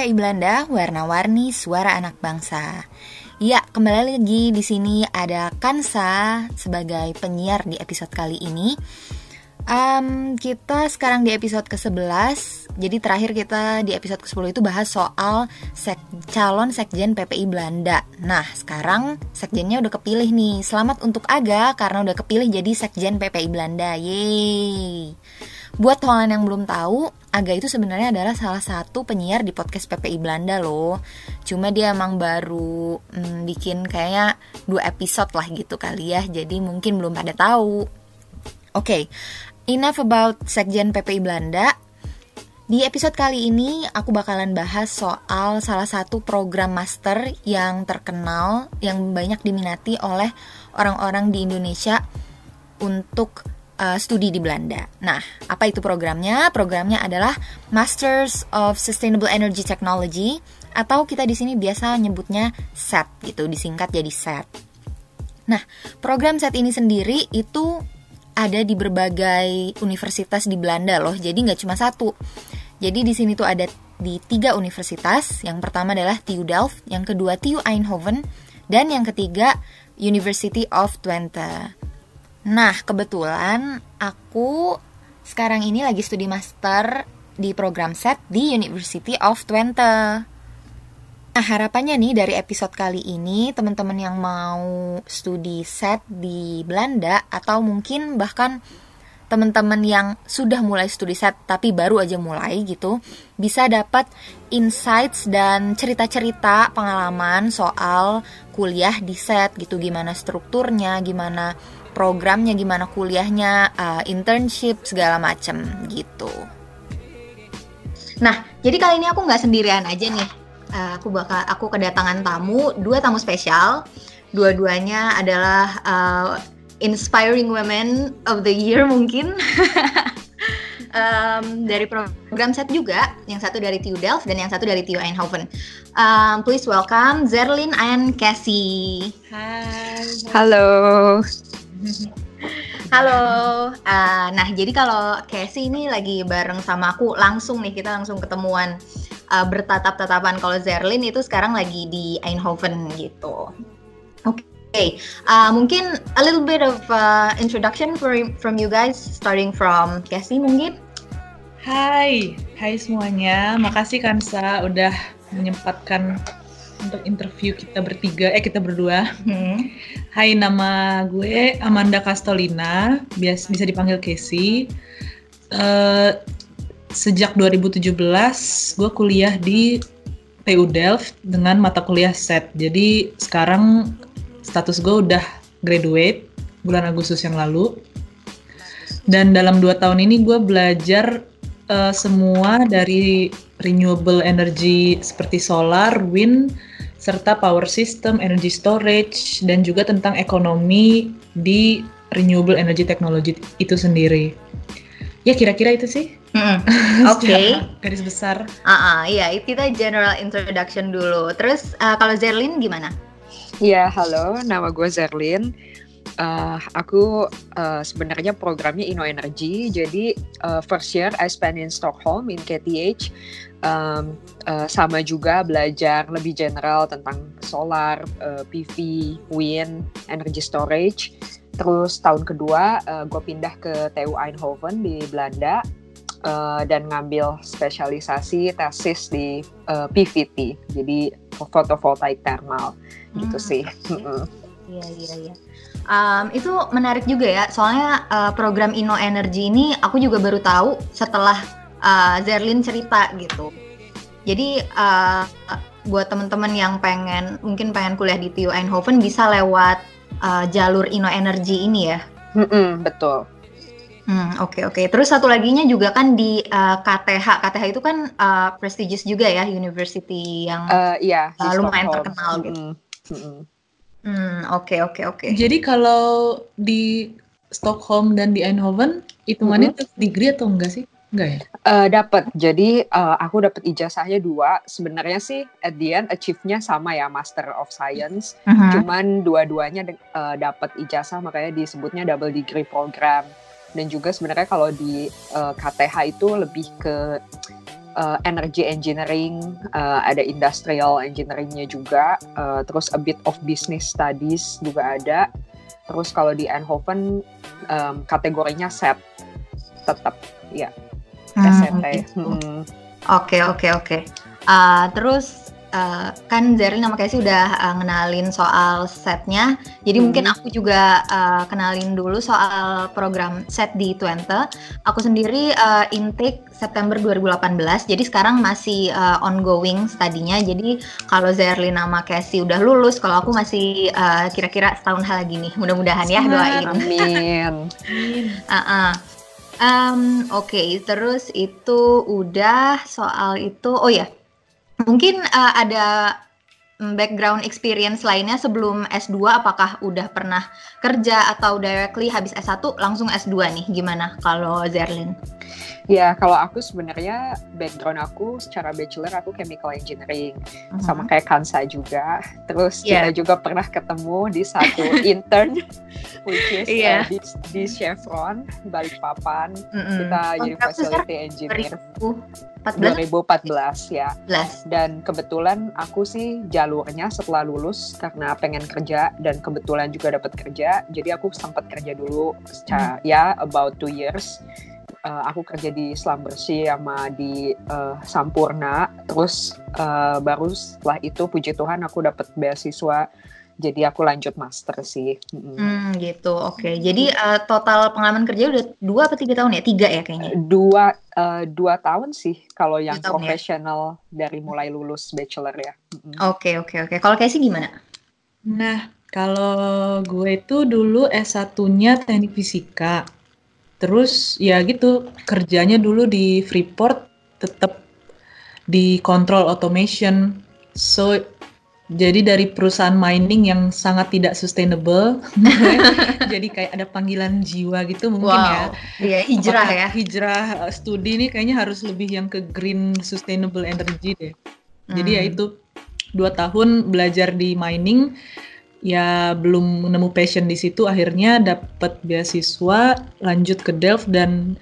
PPI Belanda, warna-warni suara anak bangsa. Ya, kembali lagi di sini ada Kansa sebagai penyiar di episode kali ini. Um, kita sekarang di episode ke-11 Jadi terakhir kita di episode ke-10 itu bahas soal sek calon sekjen PPI Belanda. Nah sekarang sekjennya udah kepilih nih. Selamat untuk Aga karena udah kepilih jadi sekjen PPI Belanda. Yeay Buat Holland yang belum tahu Aga itu sebenarnya adalah salah satu penyiar di podcast PPI Belanda loh. Cuma dia emang baru hmm, bikin kayaknya dua episode lah gitu kali ya. Jadi mungkin belum pada tahu. Oke, okay, enough about Sekjen PPI Belanda. Di episode kali ini aku bakalan bahas soal salah satu program master yang terkenal yang banyak diminati oleh orang-orang di Indonesia untuk uh, studi di Belanda. Nah, apa itu programnya? Programnya adalah Masters of Sustainable Energy Technology atau kita di sini biasa nyebutnya SET gitu, disingkat jadi SET. Nah, program SET ini sendiri itu ada di berbagai universitas di Belanda loh. Jadi nggak cuma satu. Jadi di sini tuh ada di tiga universitas. Yang pertama adalah TU Delft, yang kedua TU Eindhoven, dan yang ketiga University of Twente. Nah, kebetulan aku sekarang ini lagi studi master di program SET di University of Twente. Nah, harapannya nih dari episode kali ini, teman-teman yang mau studi set di Belanda atau mungkin bahkan teman-teman yang sudah mulai studi set tapi baru aja mulai gitu, bisa dapat insights dan cerita-cerita pengalaman soal kuliah di set gitu, gimana strukturnya, gimana programnya, gimana kuliahnya, uh, internship segala macem gitu. Nah, jadi kali ini aku nggak sendirian aja nih. Uh, aku bakal aku kedatangan tamu dua tamu spesial. Dua-duanya adalah uh, inspiring women of the year mungkin. Um, dari program set juga yang satu dari TU Delft dan yang satu dari TU Eindhoven. Um, please welcome Zerlin and Cassie. Hai. Halo Halo, uh, nah jadi kalau Cassie ini lagi bareng sama aku langsung nih kita langsung ketemuan uh, bertatap-tatapan. Kalau Zerlin itu sekarang lagi di Eindhoven gitu. Oke. Okay. Uh, mungkin a little bit of uh, introduction for, from you guys, starting from Cassie mungkin. Hai, hai semuanya. Makasih Kansa udah menyempatkan untuk interview kita bertiga, eh kita berdua. Hmm. Hai, nama gue Amanda Castolina, bias bisa dipanggil Casey. Uh, sejak 2017 gue kuliah di TU Delft dengan mata kuliah SET. Jadi sekarang status gue udah graduate bulan Agustus yang lalu. Dan dalam dua tahun ini gue belajar uh, semua dari renewable energy seperti solar, wind, serta power system, energy storage, dan juga tentang ekonomi di renewable energy technology itu sendiri. Ya kira-kira itu sih. Mm Oke. Okay. Garis besar. Ah, uh -uh, iya kita general introduction dulu. Terus uh, kalau Zerlin gimana? Iya, halo. Nama gue Zerlin. Uh, aku uh, sebenarnya programnya Inno Energy. Jadi uh, first year I spend in Stockholm in KTH. Um, uh, sama juga belajar lebih general tentang solar, uh, PV, wind, energy storage. Terus tahun kedua uh, gue pindah ke TU Eindhoven di Belanda uh, dan ngambil spesialisasi tesis di uh, PVT, jadi fotovoltaik thermal gitu hmm. gitu sih. Iya iya iya. Um, itu menarik juga ya, soalnya uh, program Inno Energy ini aku juga baru tahu setelah uh, Zerlin cerita gitu. Jadi uh, buat teman-teman yang pengen mungkin pengen kuliah di TU Eindhoven bisa lewat uh, jalur Inno Energy ini ya. Mm -mm, betul. Hmm, oke okay, oke. Okay. Terus satu laginya juga kan di uh, KTH. KTH itu kan uh, prestigious juga ya, university yang uh, iya, uh, lumayan terkenal gitu. Hmm, oke oke oke. Jadi kalau di Stockholm dan di Eindhoven hitungannya mm -hmm. degree atau enggak sih? Enggak ya? Uh, dapat. Jadi uh, aku dapat ijazahnya dua. Sebenarnya sih at the end achieve-nya sama ya Master of Science. Uh -huh. Cuman dua-duanya uh, dapat ijazah makanya disebutnya double degree program dan juga sebenarnya kalau di uh, eh, KTH itu lebih ke uh, energy engineering, uh, ada industrial engineeringnya juga, uh, terus a bit of business studies juga ada. Terus kalau di Eindhoven um, kategorinya set tetap ya hmm, SET. Gitu. Hmm. Oke oke oke. Uh, terus uh, kan Zerlin sama Casey udah uh, ngenalin soal setnya, jadi hmm. mungkin aku juga uh, kenalin dulu soal program set di Twente. Aku sendiri uh, intake September 2018, jadi sekarang masih uh, ongoing studinya. Jadi kalau Zerlin sama Casey udah lulus, kalau aku masih kira-kira uh, setahun lagi nih. Mudah-mudahan ya doain. Amin. uh -uh. Um, Oke, okay. terus itu udah soal itu. Oh ya, Mungkin uh, ada mm, background experience lainnya sebelum S2 apakah udah pernah kerja atau directly habis S1 langsung S2 nih gimana kalau Zerlin? Ya, kalau aku sebenarnya background aku secara bachelor aku chemical engineering uh-huh. sama kayak Kansa juga. Terus yeah. kita juga pernah ketemu di satu intern which is yeah. uh, di, di Chevron Balikpapan. Mm-hmm. Kita jadi facility engineer. 2014 2014 ya. 14. Dan kebetulan aku sih jalurnya setelah lulus karena pengen kerja dan kebetulan juga dapat kerja. Jadi aku sempat kerja dulu secara, hmm. ya about two years uh, aku kerja di Selam Bersih sama di uh, Sampurna terus uh, baru setelah itu puji Tuhan aku dapat beasiswa jadi aku lanjut master sih. Hmm, gitu. Oke. Okay. Jadi uh, total pengalaman kerja udah dua atau tiga tahun ya? Tiga ya kayaknya. Dua uh, dua tahun sih kalau yang ya? profesional ya? dari mulai lulus bachelor ya. Oke oke oke. Kalau kayak sih gimana? Nah kalau gue itu dulu S satunya teknik fisika. Terus ya gitu, kerjanya dulu di Freeport tetap di control automation. So jadi dari perusahaan mining yang sangat tidak sustainable, jadi kayak ada panggilan jiwa gitu mungkin wow. ya. Iya hijrah Apakah ya. Hijrah eh, studi ini kayaknya harus lebih yang ke green sustainable energy deh. Hmm. Jadi ya hmm. itu dua tahun belajar di mining ya belum nemu passion di situ akhirnya dapat beasiswa lanjut ke Delft dan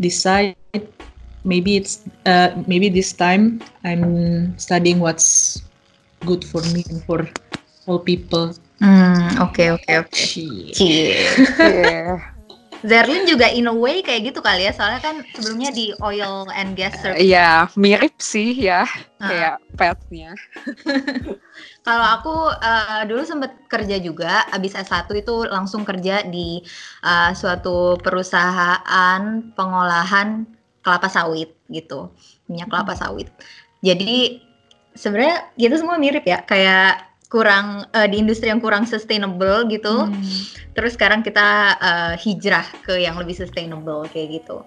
decide maybe it's uh, maybe this time I'm studying what's good for me and for all people. Hmm, oke oke oke. Cie. Zerlin juga in a way kayak gitu kali ya, soalnya kan sebelumnya di oil and gas service. Iya, uh, mirip sih ya, uh. kayak petnya. Kalau aku uh, dulu sempat kerja juga, abis S1 itu langsung kerja di uh, suatu perusahaan pengolahan kelapa sawit gitu, minyak kelapa sawit. Jadi sebenarnya kita semua mirip ya, kayak kurang uh, di industri yang kurang sustainable gitu. Hmm. Terus sekarang kita uh, hijrah ke yang lebih sustainable kayak gitu.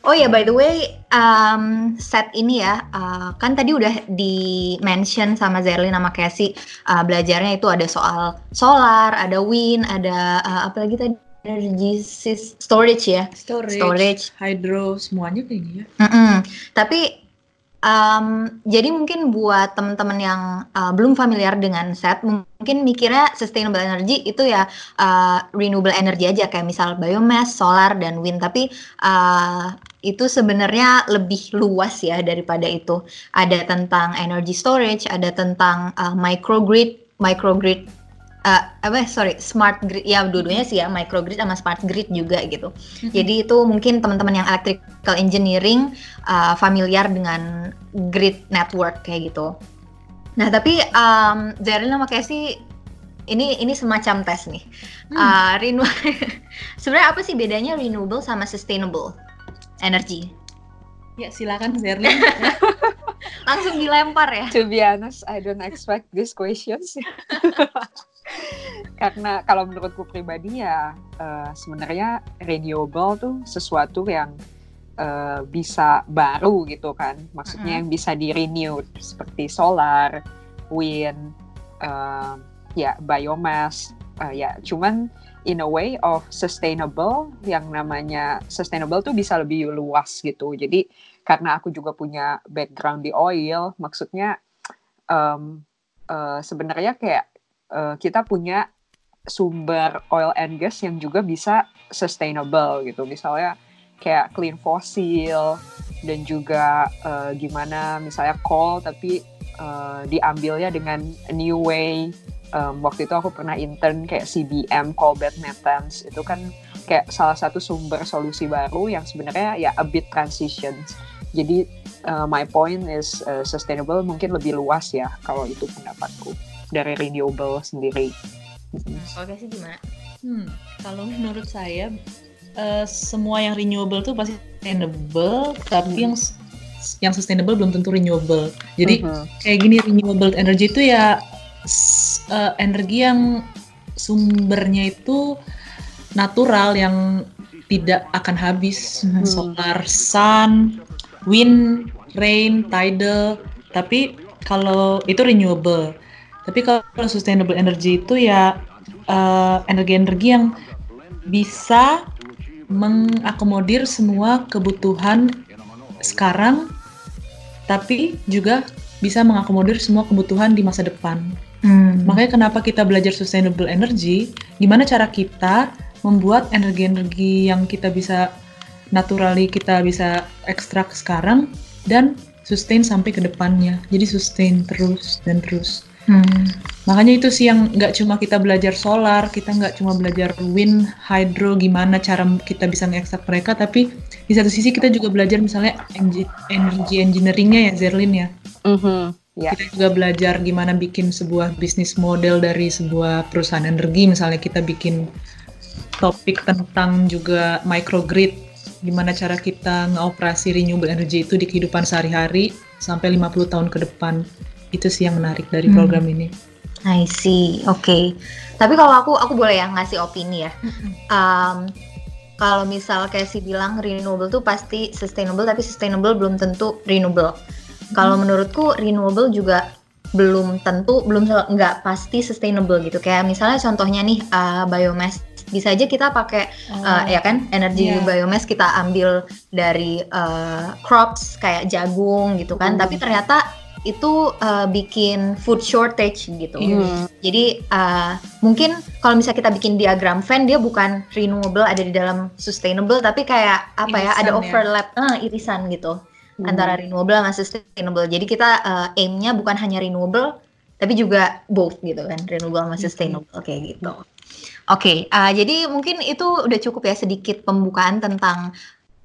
Oh ya, by the way, um, set ini ya, uh, kan tadi udah di mention sama Zerlin sama Casey, uh, belajarnya itu ada soal solar, ada wind, ada uh, apa lagi tadi? energy storage ya, storage, storage, hydro, semuanya kayaknya. Mm -mm. Tapi Um, jadi mungkin buat teman-teman yang uh, belum familiar dengan set, mungkin mikirnya sustainable energy itu ya uh, renewable energy aja kayak misal biomass, solar dan wind. Tapi uh, itu sebenarnya lebih luas ya daripada itu. Ada tentang energy storage, ada tentang uh, microgrid, microgrid uh, apa sorry smart grid ya dua-duanya sih ya microgrid sama smart grid juga gitu. Mm-hmm. jadi itu mungkin teman-teman yang electrical engineering uh, familiar dengan grid network kayak gitu. Nah tapi um, Zerlin sama Casey ini ini semacam tes nih. Hmm. uh, renew sebenarnya apa sih bedanya renewable sama sustainable energy? Ya silakan Zerlin langsung dilempar ya. To be honest I don't expect these questions karena kalau menurutku pribadi ya uh, sebenarnya renewable tuh sesuatu yang uh, bisa baru gitu kan maksudnya mm -hmm. yang bisa di renew seperti solar wind uh, ya biomass uh, ya cuman in a way of sustainable yang namanya sustainable tuh bisa lebih luas gitu jadi karena aku juga punya background di oil maksudnya um, uh, sebenarnya kayak uh, kita punya sumber oil and gas yang juga bisa sustainable gitu. Misalnya kayak clean fossil, dan juga uh, gimana misalnya call tapi uh, diambilnya dengan new way. Um, waktu itu aku pernah intern kayak CBM callback methods itu kan kayak salah satu sumber solusi baru yang sebenarnya ya a bit transition jadi uh, my point is uh, sustainable mungkin lebih luas ya kalau itu pendapatku dari renewable sendiri. Oke sih gimana? Hmm, kalau menurut saya uh, semua yang renewable tuh pasti sustainable, tapi hmm. yang yang sustainable belum tentu renewable. Jadi uh-huh. kayak gini renewable energy itu ya uh, energi yang sumbernya itu natural yang tidak akan habis. Hmm. Solar, sun, wind, rain, tidal. Tapi kalau itu renewable. Tapi kalau sustainable energy itu ya eh, energi-energi uh, yang bisa mengakomodir semua kebutuhan sekarang, tapi juga bisa mengakomodir semua kebutuhan di masa depan. Hmm. Makanya kenapa kita belajar sustainable energy, gimana cara kita membuat energi-energi yang kita bisa naturally kita bisa ekstrak sekarang dan sustain sampai ke depannya. Jadi sustain terus dan terus. Hmm. Makanya itu sih yang nggak cuma kita belajar solar, kita nggak cuma belajar wind, hydro, gimana cara kita bisa ngekstrak mereka, tapi di satu sisi kita juga belajar misalnya energi engineeringnya ya Zerlin ya. Mm -hmm. Yeah. Kita juga belajar gimana bikin sebuah bisnis model dari sebuah perusahaan energi, misalnya kita bikin topik tentang juga microgrid gimana cara kita ngoperasi renewable energy itu di kehidupan sehari-hari sampai 50 tahun ke depan. Itu sih yang menarik dari hmm. program ini. I see, oke. Okay. Tapi kalau aku aku boleh ya ngasih opini ya. Um, kalau misal kayak si bilang renewable tuh pasti sustainable, tapi sustainable belum tentu renewable. Kalau hmm. menurutku renewable juga belum tentu belum nggak pasti sustainable gitu. Kayak misalnya contohnya nih uh, biomass bisa aja kita pakai oh. uh, ya kan energi yeah. biomass kita ambil dari uh, crops kayak jagung gitu kan tapi ternyata itu uh, bikin food shortage gitu. Mm. Jadi uh, mungkin kalau misalnya kita bikin diagram Venn dia bukan renewable ada di dalam sustainable tapi kayak apa ya, irisan ya ada overlap ya. uh, irisan gitu mm. antara renewable sama sustainable. Jadi kita uh, aimnya bukan hanya renewable tapi juga both gitu kan renewable sama sustainable mm. kayak gitu. Oke, okay, uh, jadi mungkin itu udah cukup ya sedikit pembukaan tentang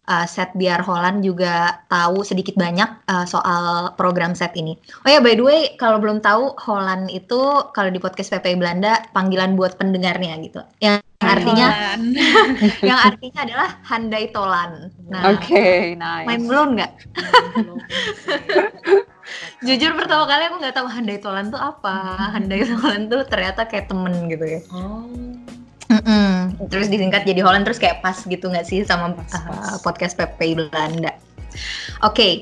uh, set biar Holland juga tahu sedikit banyak uh, soal program set ini. Oh ya, by the way, kalau belum tahu Holland itu kalau di podcast PP Belanda panggilan buat pendengarnya gitu. Yang artinya yang artinya adalah handai tolan. Nah, Oke, okay, nice. Main belum nggak? Jujur pertama kali aku nggak tahu handai tolan tuh apa. Handai tolan tuh ternyata kayak temen gitu ya. Oh. Mm-mm. Terus disingkat jadi Holland terus kayak pas gitu nggak sih sama pas, uh, pas. podcast PP Belanda. Oke, okay.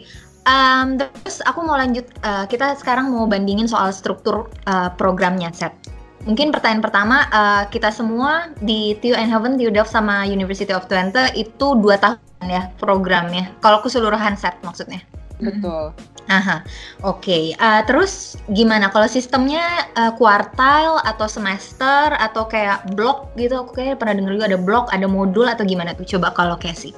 um, terus aku mau lanjut. Uh, kita sekarang mau bandingin soal struktur uh, programnya set. Mungkin pertanyaan pertama uh, kita semua di TU Eindhoven, TU Delft sama University of Twente itu dua tahun ya programnya. Kalau keseluruhan set maksudnya. Betul. Aha, oke. Okay. Uh, terus gimana kalau sistemnya uh, kuartal atau semester atau kayak blok gitu? Aku kayak pernah dengar juga ada blok, ada modul atau gimana tuh? Coba kalau Casey.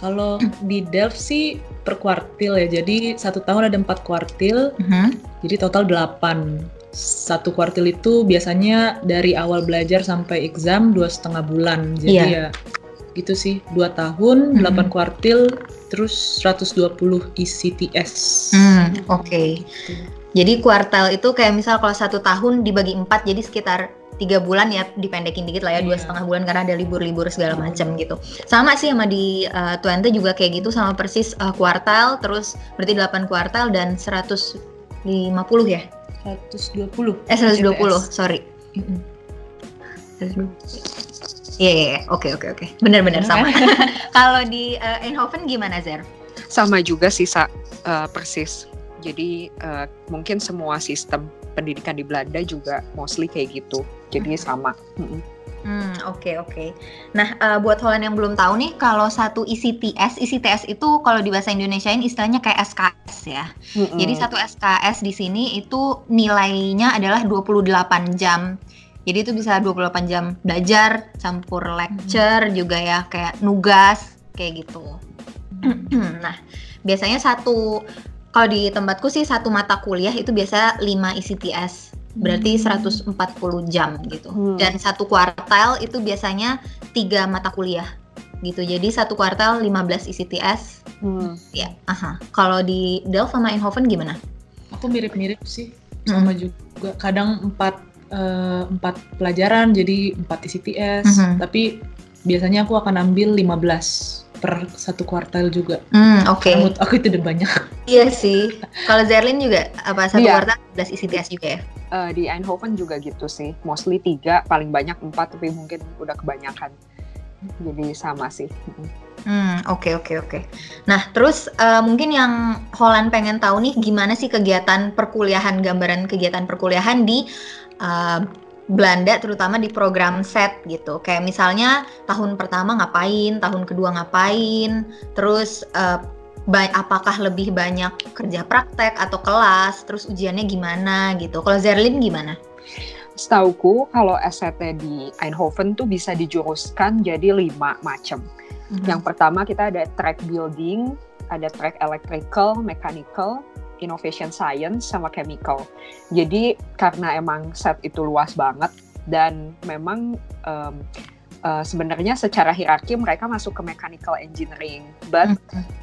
Kalau di Delft sih per kuartil ya. Jadi satu tahun ada empat kuartil. Uh mm-hmm. -huh. Jadi total delapan. Satu kuartil itu biasanya dari awal belajar sampai exam dua setengah bulan. Jadi yeah. ya gitu sih dua tahun, delapan -hmm. kuartil, terus 120 ECTS. Hmm, Oke. Okay. Jadi kuartal itu kayak misal kalau satu tahun dibagi empat, jadi sekitar tiga bulan ya dipendekin dikit lah ya dua iya. setengah bulan karena ada libur-libur segala macam gitu. Sama sih sama di uh, Twente juga kayak gitu sama persis uh, kuartal, terus berarti 8 kuartal dan 150 ya? 120. Eh 120, sorry. Mm -hmm. Iya, yeah, yeah, oke oke oke. Benar-benar sama. Kalau di uh, Eindhoven gimana Zer? Sama juga sih Sa, uh, persis. Jadi uh, mungkin semua sistem pendidikan di Belanda juga mostly kayak gitu. Jadi hmm. sama. Hmm, oke okay, oke. Okay. Nah, uh, buat Holland yang belum tahu nih, kalau satu ICTS, ICTS itu kalau di bahasa Indonesia ini istilahnya kayak SKS ya. Mm-hmm. Jadi satu SKS di sini itu nilainya adalah 28 jam jadi itu bisa 28 jam belajar, campur lecture hmm. juga ya, kayak nugas, kayak gitu. nah, biasanya satu kalau di tempatku sih satu mata kuliah itu biasa 5 ICTS. Berarti 140 jam gitu. Hmm. Dan satu kuartal itu biasanya tiga mata kuliah gitu. Jadi satu kuartal 15 ICTS. Hmm. Ya, aha. Kalau di Delft sama Eindhoven gimana? Aku mirip-mirip sih sama juga. Kadang empat eh, empat pelajaran jadi empat ICTS. Mhm. Tapi biasanya aku akan ambil 15 per satu kuartal juga. Hmm, oke. Menurut aku itu udah banyak. Iya sih. Kalau Zerlin juga apa satu Iya. kuartal 15 ICTS juga ya? Eh, di Eindhoven juga gitu sih, mostly tiga, paling banyak empat, tapi mungkin udah kebanyakan. Jadi sama sih. Mm. Hmm, oke oke oke. Nah, terus eh, mungkin yang Holland pengen tahu nih gimana sih kegiatan perkuliahan, gambaran kegiatan perkuliahan di eh, Belanda terutama di program set gitu. Kayak misalnya tahun pertama ngapain, tahun kedua ngapain, terus ba- apakah lebih banyak kerja praktek atau kelas, terus ujiannya gimana gitu. Kalau Zerlin gimana? Setauku kalau SCT di Eindhoven tuh bisa dijuruskan jadi lima macam. Yang pertama kita ada track building, ada track electrical, mechanical, innovation science, sama chemical. Jadi karena emang set itu luas banget dan memang em, eh, sebenarnya secara hierarki mereka masuk ke mechanical engineering, but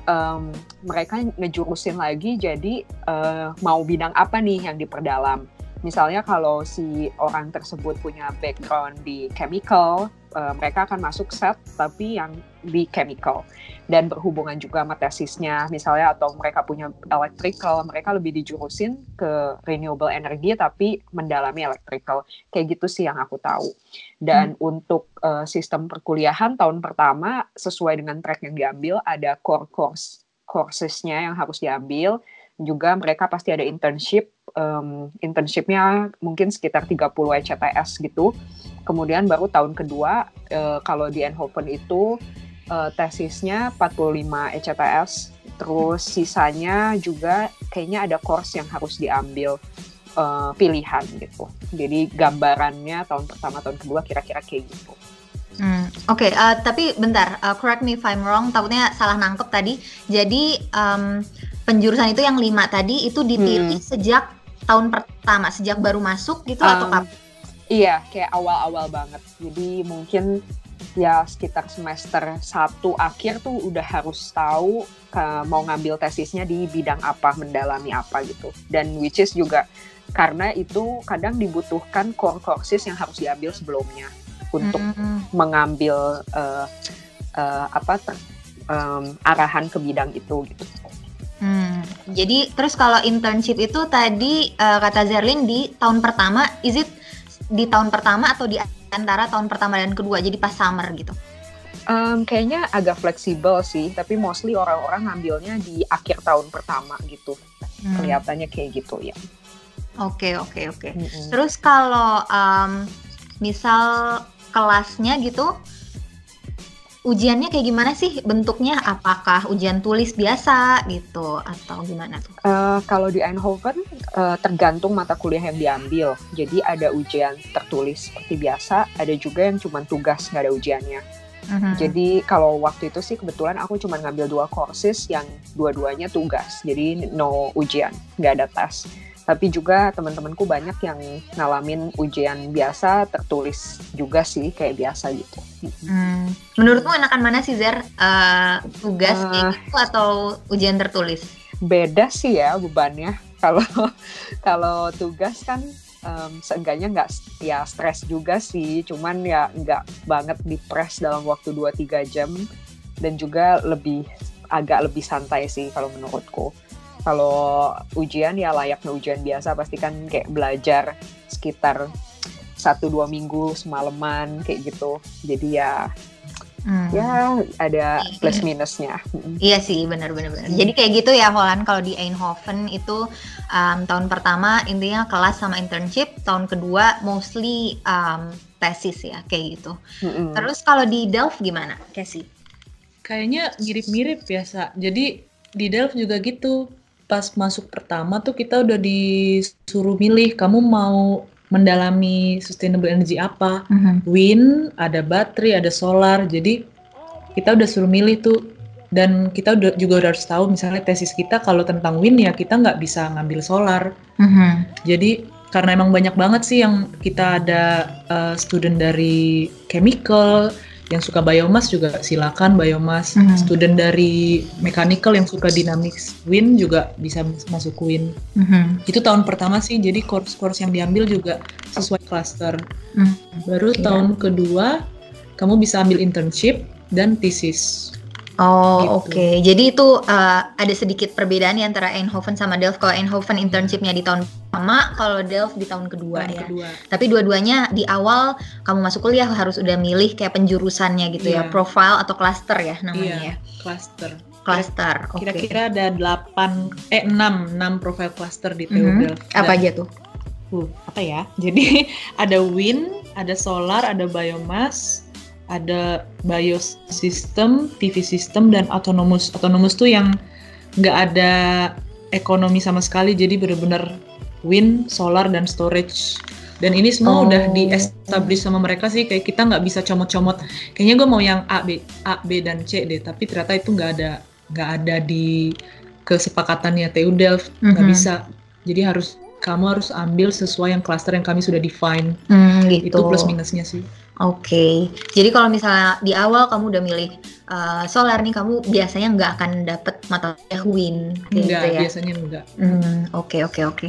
em, mereka ngejurusin lagi jadi eh, mau bidang apa nih yang diperdalam. Misalnya kalau si orang tersebut punya background di chemical, eh, mereka akan masuk set tapi yang di chemical dan berhubungan juga sama tesisnya misalnya atau mereka punya electrical, mereka lebih dijurusin ke renewable energy tapi mendalami electrical. Kayak gitu sih yang aku tahu. Dan untuk eh, sistem perkuliahan tahun pertama sesuai dengan track yang diambil ada core course coursesnya yang harus diambil juga mereka pasti ada internship um, internshipnya mungkin sekitar 30 ECTS gitu. Kemudian baru tahun kedua eh, kalau di Eindhoven itu eh, tesisnya 45 ECTS terus sisanya juga kayaknya ada course yang harus diambil eh, pilihan gitu. Jadi gambarannya tahun pertama tahun kedua kira-kira kayak gitu. Hmm, Oke, eh, tapi bentar, eh, correct me if I'm wrong, takutnya salah nangkep tadi. Jadi em, penjurusan itu yang lima tadi itu dipilih sejak tahun pertama, sejak baru masuk gitu atau Um, kapan? Iya, kayak awal-awal banget. Jadi mungkin ya sekitar semester satu akhir tuh udah harus tahu ke- mau ngambil tesisnya di bidang apa, mendalami apa gitu. Dan which is juga karena itu kadang dibutuhkan core courses yang harus diambil sebelumnya untuk Hmm, mengambil eh, eh, apa ter- em, arahan ke bidang itu gitu. Hmm. Jadi terus kalau internship itu tadi eh, kata Zerlin di tahun pertama, is it di tahun pertama atau di antara tahun pertama dan kedua? Jadi pas summer gitu. Em, kayaknya agak fleksibel sih, tapi mostly orang-orang ngambilnya di akhir tahun pertama gitu. Hmm. Kelihatannya kayak gitu ya. Oke oke oke. Mm-mm. Terus kalau em, misal kelasnya gitu, ujiannya kayak gimana sih bentuknya? Apakah ujian tulis biasa gitu atau gimana tuh? Eh, kalau di Eindhoven eh, tergantung mata kuliah yang diambil. Jadi ada ujian tertulis seperti biasa, ada juga yang cuma tugas nggak ada ujiannya. Mhm. Jadi kalau waktu itu sih kebetulan aku cuma ngambil dua courses yang dua-duanya tugas. Jadi no ujian, nggak ada tes. Tapi juga teman-temanku banyak yang ngalamin ujian biasa tertulis juga sih kayak biasa gitu. Hmm. Menurutmu enakan mana sih Zer? Eh, tugas kayak gitu atau ujian tertulis? beda sih ya bebannya kalau kalau tugas kan em, seenggaknya nggak ya stres juga sih cuman ya nggak banget di press dalam waktu 2-3 jam dan juga lebih agak lebih santai sih kalau menurutku kalau ujian ya layaknya ujian biasa pasti kan kayak belajar sekitar satu dua minggu semalaman kayak gitu jadi ya Hmm. ya ada plus minusnya Iya sih, benar-benar. benar. Jadi kayak gitu ya Holland kalau di Eindhoven itu um, tahun pertama intinya kelas sama internship, tahun kedua mostly um, tesis ya kayak gitu. Mm-mm. Terus kalau di Delft gimana, Casey? Kayaknya mirip-mirip biasa. Jadi di Delft juga gitu. Pas masuk pertama tuh kita udah disuruh milih kamu mau mendalami sustainable energy apa. Wind, ada baterai, ada solar. Jadi kita udah suruh milih tuh dan kita udah, juga udah harus tahu misalnya tesis kita kalau tentang wind ya kita nggak bisa ngambil solar. Mhm. Jadi karena emang banyak banget sih yang kita ada uh, student dari chemical yang suka biomass juga silakan biomass. Mhm. Student dari mechanical yang suka dynamics wind juga bisa masuk wind. Mhm. Itu tahun pertama sih. Jadi course-course yang diambil juga sesuai cluster. Mhm. Baru Iya. tahun kedua kamu bisa ambil internship dan thesis. Oh Gitu. oke, jadi itu uh, ada sedikit perbedaan ya antara Eindhoven sama Delft. Kalau Eindhoven internshipnya di tahun pertama, kalau Delft di tahun kedua Tahun ya. kedua. Tapi dua-duanya di awal kamu masuk kuliah harus udah milih kayak penjurusannya gitu ya, Iya. profile atau cluster ya namanya Iya, ya. cluster. Cluster, oke. Kira-kira ada 8 eh 6 6 profile cluster di TU Mhm. Delft. Apa Dan- aja tuh? Uh, apa ya? Jadi ada wind, ada solar, ada biomass, ada biosystem, PV system dan autonomous. Autonomous tuh yang nggak ada ekonomi sama sekali, jadi benar-benar wind, solar dan storage. Dan ini semua Oh. udah di establish sama mereka sih, kayak kita nggak bisa comot-comot. Kayaknya gue mau yang A, B, A, B dan C deh, tapi ternyata itu nggak ada nggak ada di kesepakatannya TU Delft, nggak Mhm. bisa. Jadi harus kamu harus ambil sesuai yang cluster yang kami sudah define. Hmm, gitu. Itu plus minusnya sih. Oke, jadi kalau misalnya di awal kamu udah milih uh, solar nih, kamu biasanya nggak akan dapet mata kuliah kayak Enggak, gitu ya. biasanya enggak. Hmm, oke oke oke.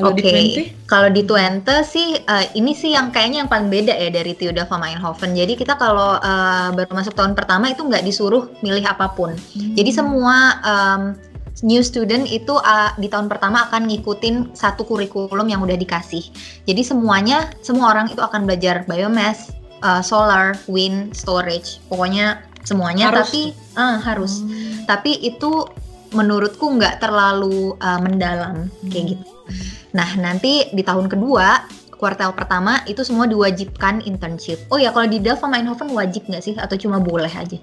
Kalau di Oke. 20 Kalau di Twente sih eh, ini sih yang kayaknya yang paling beda ya dari Tilda sama Eindhoven. Jadi kita kalau eh, baru masuk tahun pertama itu nggak disuruh milih apa pun. Jadi semua em, new student itu uh, di tahun pertama akan ngikutin satu kurikulum yang udah dikasih. Jadi semuanya semua orang itu akan belajar biomass, uh, solar, wind, storage. Pokoknya semuanya Harus. tapi eh, harus. Hmm. Tapi itu menurutku nggak terlalu uh, mendalam kayak Hmm. gitu. Nah, nanti di tahun kedua, kuartal pertama itu semua diwajibkan internship. Oh ya, kalau di Delft sama Eindhoven wajib nggak sih? Atau cuma boleh aja?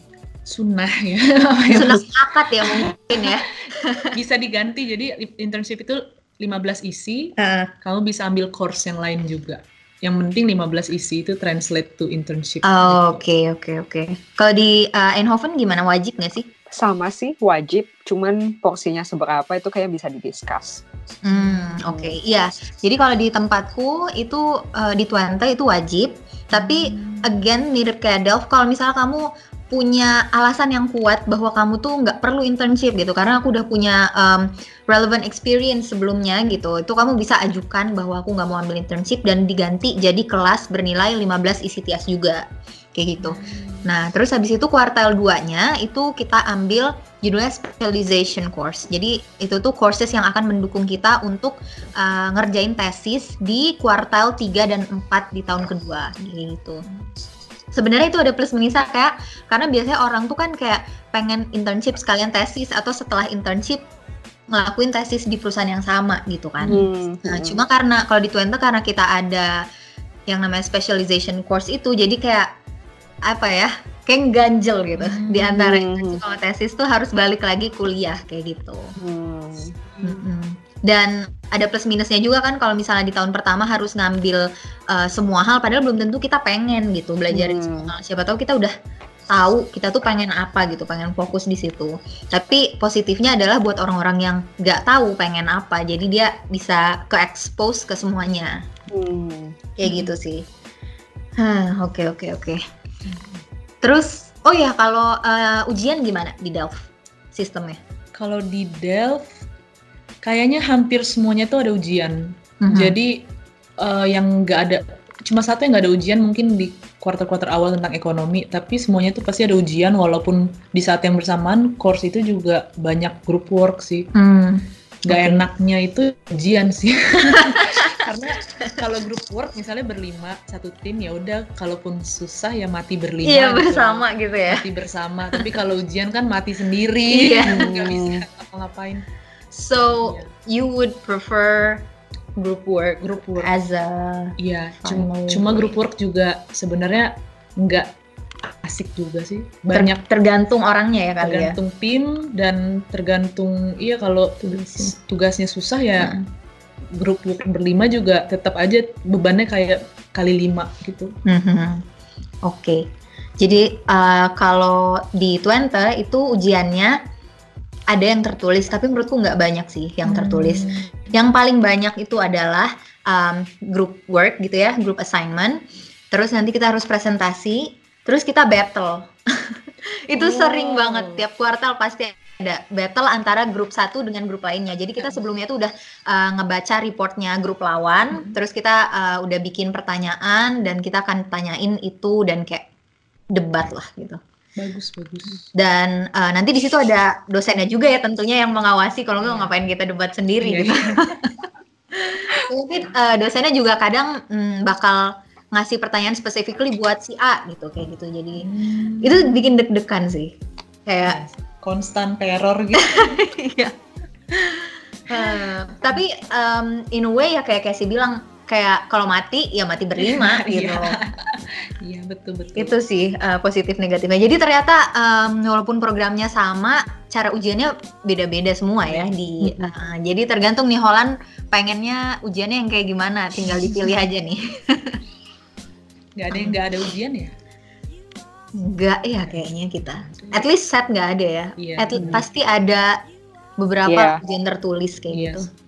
Sunnah ya. Sudah sepakat ya mungkin ya. bisa diganti jadi internship itu 15 isi, kamu bisa ambil course yang lain juga. Yang penting 15 isi itu translate to internship. Oh. Oke, oke, oke. Kalau di uh, Eindhoven gimana? Wajib nggak sih? Sama sih, wajib. Cuman porsinya seberapa itu kayak bisa didiskus. Hmm, oke. Iya. Jadi kalau di tempatku itu uh, di Twente itu wajib. Tapi again mirip kayak Delft kalau misalnya kamu punya alasan yang kuat bahwa kamu tuh nggak perlu internship gitu. Karena aku udah punya um, relevant experience sebelumnya gitu. Itu kamu bisa ajukan bahwa aku nggak mau ambil internship dan diganti jadi kelas bernilai 15 ICTS juga. Kayak gitu. Nah terus habis itu kuartal 2 nya itu kita ambil judulnya specialization course. Jadi itu tuh courses yang akan mendukung kita untuk uh, ngerjain tesis di kuartal 3 dan 4 di tahun kedua. Gitu sebenarnya itu ada plus minusnya kayak karena biasanya orang tuh kan kayak pengen internship sekalian tesis atau setelah internship ngelakuin tesis di perusahaan yang sama gitu kan. Hmm, Nah, hmm. cuma karena kalau di Twente karena kita ada yang namanya specialization course itu jadi kayak apa ya? Kayak ganjel gitu. Hmm. Di antara Hmm. internship sama tesis tuh harus balik lagi kuliah kayak gitu. Hmm. Mm-mm. Dan ada plus minusnya juga kan kalau misalnya di tahun pertama harus ngambil uh, semua hal padahal belum tentu kita pengen gitu belajar Hmm. semua hal. Siapa tahu kita udah tahu kita tuh pengen apa gitu, pengen fokus di situ. Tapi positifnya adalah buat orang-orang yang nggak tahu pengen apa, jadi dia bisa ke expose ke semuanya. Hmm. Kayak gitu sih. Hah, oke oke oke. Terus oh ya kalau uh, ujian gimana di Delft sistemnya? Kalau di Delft kayaknya hampir semuanya tuh ada ujian. Mhm. Jadi eh, yang nggak ada cuma satu yang nggak ada ujian mungkin di kuartal-kuartal awal tentang ekonomi, tapi semuanya tuh pasti ada ujian walaupun di saat yang bersamaan course itu juga banyak group work sih. Hmm. Gak Oke. enaknya itu ujian sih. Karena kalau group work misalnya berlima satu tim ya udah kalaupun susah ya mati berlima. Iya gitu. bersama gitu ya. Mati bersama. Tapi kalau ujian kan mati sendiri. Iya. Nggak bisa ngapa-ngapain. So Iya. you would prefer group work Group work. as a Iya, cuma, cuma group work juga sebenarnya nggak asik juga sih. ter- Banyak tergantung orangnya ya kali ya. tergantung tim dan tergantung iya kalau Tugasnya. tugasnya susah ya Heeh. grup work berlima juga tetap aja bebannya kayak kali lima gitu. Mhm. Oke. Jadi uh, kalau di Twente itu ujiannya ada yang tertulis, tapi menurutku nggak banyak sih yang tertulis. Hmm. Yang paling banyak itu adalah um, group work gitu ya, group assignment. Terus nanti kita harus presentasi, terus kita battle. itu oh. sering banget tiap kuartal pasti ada battle antara grup satu dengan grup lainnya. Jadi kita sebelumnya tuh udah uh, ngebaca reportnya grup lawan, hmm. terus kita uh, udah bikin pertanyaan dan kita akan tanyain itu dan kayak debat lah gitu. Bagus bagus. Dan uh, nanti di situ ada dosennya juga ya tentunya yang mengawasi kalau nggak yeah. ngapain kita debat sendiri yeah, gitu. Mungkin uh, dosennya juga kadang mm, bakal ngasih pertanyaan specifically buat si A gitu kayak gitu. Jadi hmm. itu bikin deg-degan sih. Kayak konstan teror gitu. Iya. uh, tapi um, in a way ya kayak Casey bilang kayak kalau mati ya mati berlima gitu. Iya betul betul. Itu sih uh, positif negatifnya. Jadi ternyata um, walaupun programnya sama, cara ujiannya beda-beda semua ya di. Uh, jadi tergantung nih Holland pengennya ujiannya yang kayak gimana, tinggal dipilih aja nih. Gak ada yang gak ada ujian ya? Gak ya kayaknya kita. At least set nggak ada ya. Yeah. At pasti ada beberapa yeah. ujian tertulis kayak yes. gitu.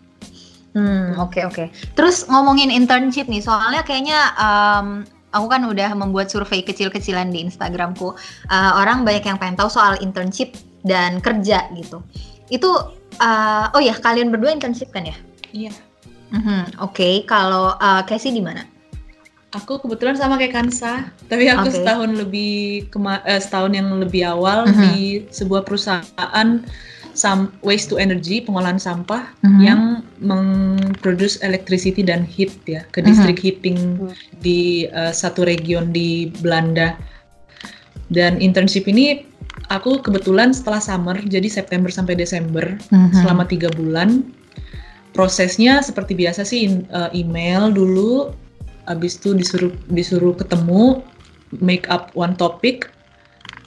Hmm, oke okay, oke. Okay. Terus ngomongin internship nih, soalnya kayaknya um, aku kan udah membuat survei kecil-kecilan di Instagramku. Uh, orang banyak yang pengen tahu soal internship dan kerja gitu. Itu, uh, oh ya kalian berdua internship kan ya? Iya. Mm -hmm, oke, okay. kalau uh, Casey di mana? Aku kebetulan sama kayak Kansa, tapi aku okay. setahun lebih kema uh, setahun yang lebih awal mm -hmm. di sebuah perusahaan some waste to energy pengolahan sampah mm-hmm. yang memproduce electricity dan heat ya ke distrik mm-hmm. heating mm-hmm. di uh, satu region di Belanda dan internship ini aku kebetulan setelah summer jadi September sampai Desember mm-hmm. selama tiga bulan prosesnya seperti biasa sih uh, email dulu habis itu disuruh disuruh ketemu make up one topic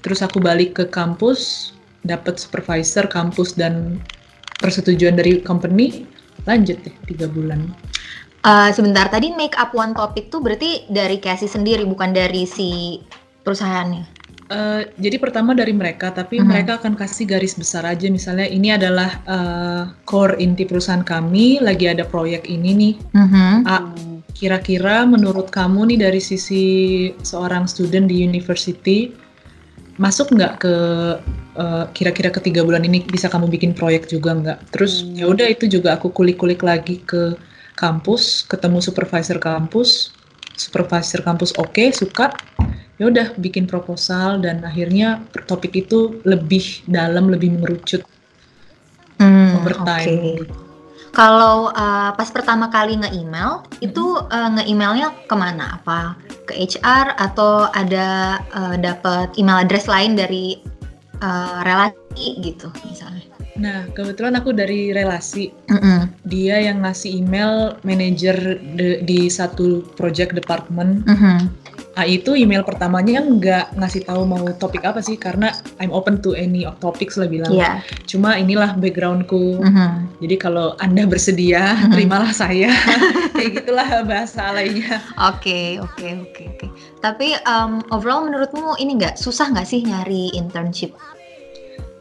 terus aku balik ke kampus dapat supervisor kampus dan persetujuan dari company lanjut deh tiga bulan. Uh, sebentar tadi make up one topic tuh berarti dari Casey sendiri bukan dari si perusahaannya. Uh, jadi pertama dari mereka, tapi uh mhm. -huh. mereka akan kasih garis besar aja. Misalnya ini adalah uh, core inti perusahaan kami, lagi ada proyek ini nih. Uh mhm. -huh. kira-kira menurut kamu nih dari sisi seorang student di university, masuk nggak ke eh, kira-kira ke tiga bulan ini bisa kamu bikin proyek juga nggak? Terus hmm. ya udah itu juga aku kulik-kulik lagi ke kampus, ketemu supervisor kampus, supervisor kampus oke okay, suka, ya udah bikin proposal dan akhirnya topik itu lebih dalam, lebih mengerucut hmm, over time. Okay. Kalau uh, pas pertama kali nge-email, hmm. itu uh, nge-emailnya ke mana? Apa ke HR atau ada uh, dapat email address lain dari uh, relasi gitu misalnya? Nah, kebetulan aku dari relasi. Mm -mm. Dia yang ngasih email manajer di satu project department. Mm Ah itu email pertamanya nggak ngasih tahu mau topik apa sih karena I'm open to any of topics lah bilang. Yeah. Cuma inilah backgroundku. Mm -hmm. Jadi kalau anda bersedia, mm -hmm. terimalah saya. Kayak gitulah bahasa lainnya. Oke oke oke oke. Tapi um, overall menurutmu ini nggak susah nggak sih nyari internship?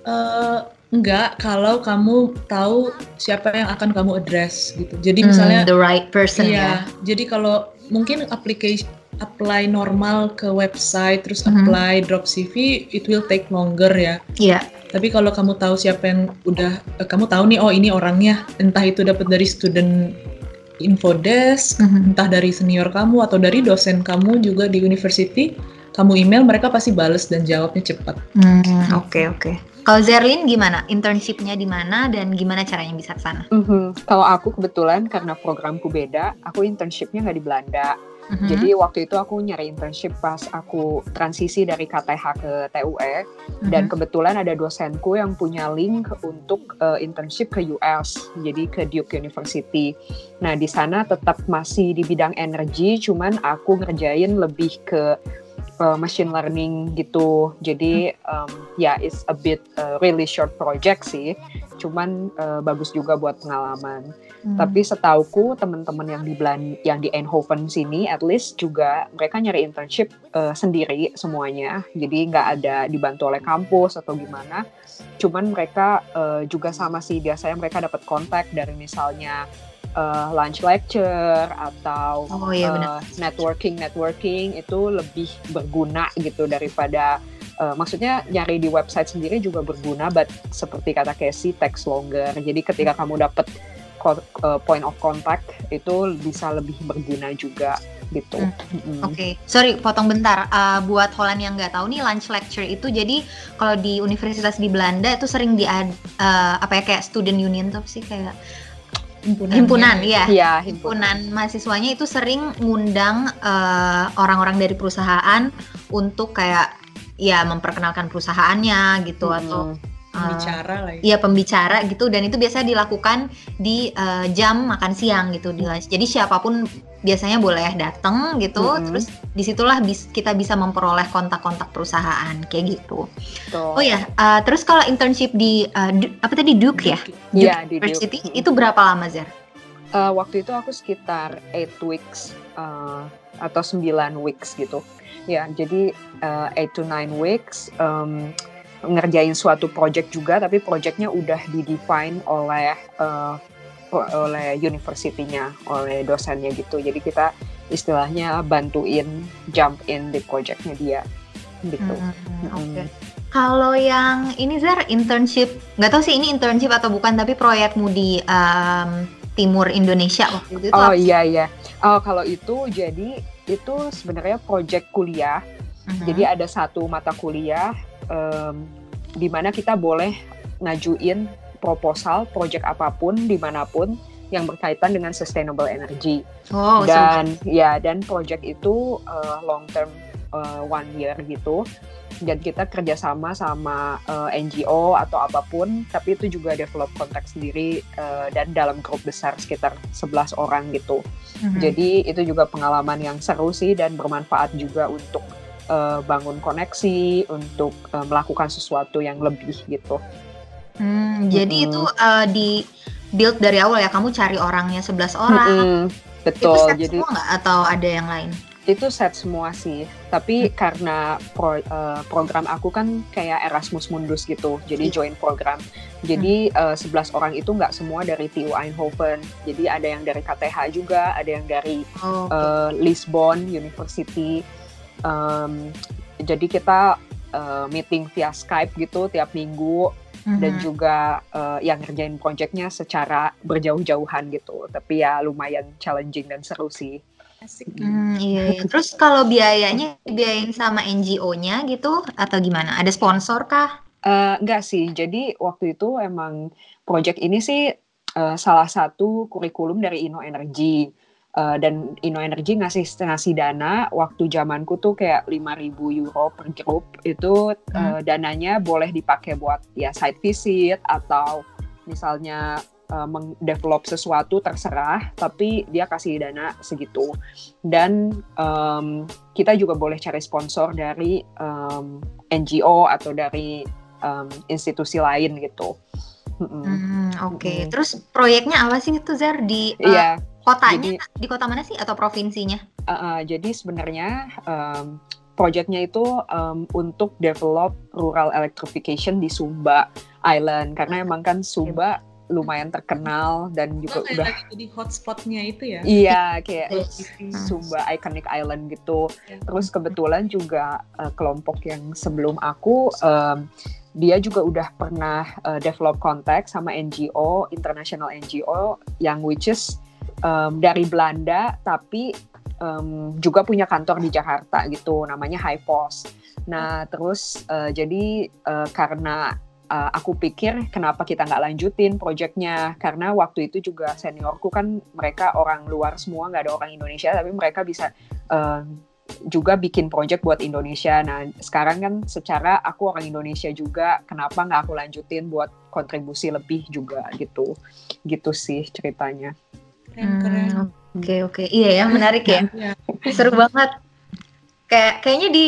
Uh, enggak kalau kamu tahu siapa yang akan kamu address gitu. Jadi hmm, misalnya the right person iya, ya. Jadi kalau mungkin application apply normal ke website terus mm -hmm. apply drop CV it will take longer ya. Iya. Yeah. Tapi kalau kamu tahu siapa yang udah uh, kamu tahu nih oh ini orangnya entah itu dapat dari student info desk, mm -hmm. entah dari senior kamu atau dari dosen kamu juga di university, kamu email mereka pasti bales dan jawabnya cepat. Oke mm, oke. Okay, okay. Kalau Zerlin gimana? Internshipnya di mana dan gimana caranya bisa ke sana? Mm -hmm. Kalau aku kebetulan karena programku beda, aku internshipnya nggak di Belanda. Mm -hmm. Jadi waktu itu aku nyari internship pas aku transisi dari KTH ke TUE mm -hmm. dan kebetulan ada dosenku yang punya link untuk uh, internship ke US, jadi ke Duke University. Nah di sana tetap masih di bidang energi, cuman aku ngerjain lebih ke uh, machine learning gitu. Jadi um, ya yeah, it's a bit uh, really short project sih. Cuman uh, bagus juga buat pengalaman. Hmm. Tapi setauku teman-teman yang di Belan yang di Eindhoven sini at least juga mereka nyari internship uh, sendiri semuanya. Jadi nggak ada dibantu oleh kampus atau gimana. Cuman mereka uh, juga sama sih biasanya mereka dapat kontak dari misalnya uh, lunch lecture atau oh, iya, uh, networking networking itu lebih berguna gitu daripada uh, maksudnya nyari di website sendiri juga berguna, but seperti kata Casey text longer. Jadi ketika kamu dapat point of contact itu bisa lebih berguna juga gitu. Hmm. Mm. Oke, okay. sorry potong bentar. Uh, buat Holland yang nggak tahu nih lunch lecture itu jadi kalau di universitas di Belanda itu sering di uh, apa ya kayak student union tuh sih kayak himpunan, himpunan ya, ya himpunan. himpunan mahasiswanya itu sering ngundang orang-orang uh, dari perusahaan untuk kayak ya memperkenalkan perusahaannya gitu hmm. atau pembicara uh, lah ya. Iya pembicara gitu dan itu biasa dilakukan di uh, jam makan siang gitu di lunch. Jadi siapa pun biasanya boleh datang gitu, mm -hmm. terus di situlah bis, kita bisa memperoleh kontak-kontak perusahaan kayak gitu. Tuh. Oh ya, uh, terus kalau internship di uh, apa tadi Duke ya? Iya di University Duke. itu berapa lama Zer? Uh, waktu itu aku sekitar 8 weeks uh, atau 9 weeks gitu. Ya, jadi uh, 8 to 9 weeks. Um, ngerjain suatu project juga tapi projectnya udah didefine oleh uh, oleh universitinya oleh dosennya gitu jadi kita istilahnya bantuin jump in di projectnya dia gitu hmm, hmm. oke okay. Kalau yang ini Zar internship, nggak tahu sih ini internship atau bukan, tapi proyekmu di um, timur Indonesia waktu itu. Oh iya iya. Oh kalau itu jadi itu sebenarnya project kuliah. Uh -huh. Jadi ada satu mata kuliah um, di mana kita boleh ngajuin proposal project apa pun di mana pun yang berkaitan dengan sustainable energy. Oh, dan ya dan project itu uh, long term uh, one year gitu. Dan kita kerjasama sama uh, NGO atau apa pun tapi itu juga develop kontak sendiri uh, dan dalam grup besar sekitar 11 orang gitu. Mm-hmm. jadi itu juga pengalaman yang seru sih dan bermanfaat juga untuk uh, bangun koneksi untuk uh, melakukan sesuatu yang lebih gitu. Hmm, hmm. Jadi itu uh, di build dari awal ya kamu cari orangnya 11 orang. Hmm, betul. Itu set jadi semua nggak atau ada yang lain? Itu set semua sih. Tapi hmm. karena pro, uh, program aku kan kayak Erasmus Mundus gitu. Jadi hmm. join program. Jadi hmm. uh, 11 orang itu nggak semua dari TU Eindhoven. Jadi ada yang dari KTH juga, ada yang dari oh, okay. uh, Lisbon University um, jadi kita uh, meeting via Skype gitu tiap minggu mm-hmm. dan juga uh, yang ngerjain projectnya secara berjauh-jauhan gitu tapi ya lumayan challenging dan seru sih Asik. Hmm, iya, iya. Terus kalau biayanya dibiayain sama NGO-nya gitu atau gimana? Ada sponsor kah? Uh, enggak sih. Jadi waktu itu emang project ini sih uh, salah satu kurikulum dari Inno Energy. Uh, dan Inno Energy ngasih ngasih dana waktu zamanku tuh kayak 5000 euro per grup itu hmm. uh, dananya boleh dipakai buat ya site visit atau misalnya uh, mendevelop sesuatu terserah tapi dia kasih dana segitu dan um, kita juga boleh cari sponsor dari um, NGO atau dari um, institusi lain gitu. Hmm, Oke, okay. hmm. terus proyeknya apa sih itu Zer di uh, yeah Kotanya? Jadi, di kota mana sih? Atau provinsinya? Uh, uh, jadi sebenarnya um, projectnya itu um, untuk develop rural electrification di Sumba Island. Karena emang kan Sumba lumayan terkenal dan juga udah jadi hotspotnya itu ya? Iya kayak Sumba iconic island gitu. Ya. terus kebetulan juga uh, kelompok yang sebelum aku um, dia juga udah pernah uh, develop kontak sama NGO international NGO yang which is um, dari Belanda tapi um, juga punya kantor di Jakarta gitu namanya High Post. Nah terus uh, jadi uh, karena uh, aku pikir kenapa kita nggak lanjutin proyeknya karena waktu itu juga seniorku kan mereka orang luar semua nggak ada orang Indonesia tapi mereka bisa uh, juga bikin project buat Indonesia. Nah sekarang kan secara aku orang Indonesia juga, kenapa nggak aku lanjutin buat kontribusi lebih juga gitu, gitu sih ceritanya Hmm, oke oke, iya ya menarik ya, iya. seru banget. Kayak kayaknya di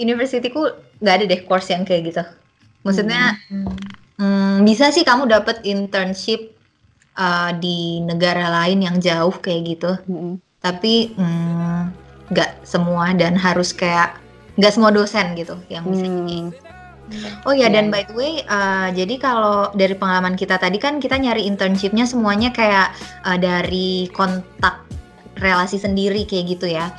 universityku nggak ada deh course yang kayak gitu. Maksudnya Hmm. hmm, bisa sih kamu dapat internship uh, di negara lain yang jauh kayak gitu. Mm-mm. Tapi hmm, nggak semua dan harus kayak nggak semua dosen gitu yang bisa Hmm. Oh ya, Iya, dan iya. by the way, uh, jadi kalau dari pengalaman kita tadi kan kita nyari internshipnya semuanya kayak uh, dari kontak relasi sendiri kayak gitu ya.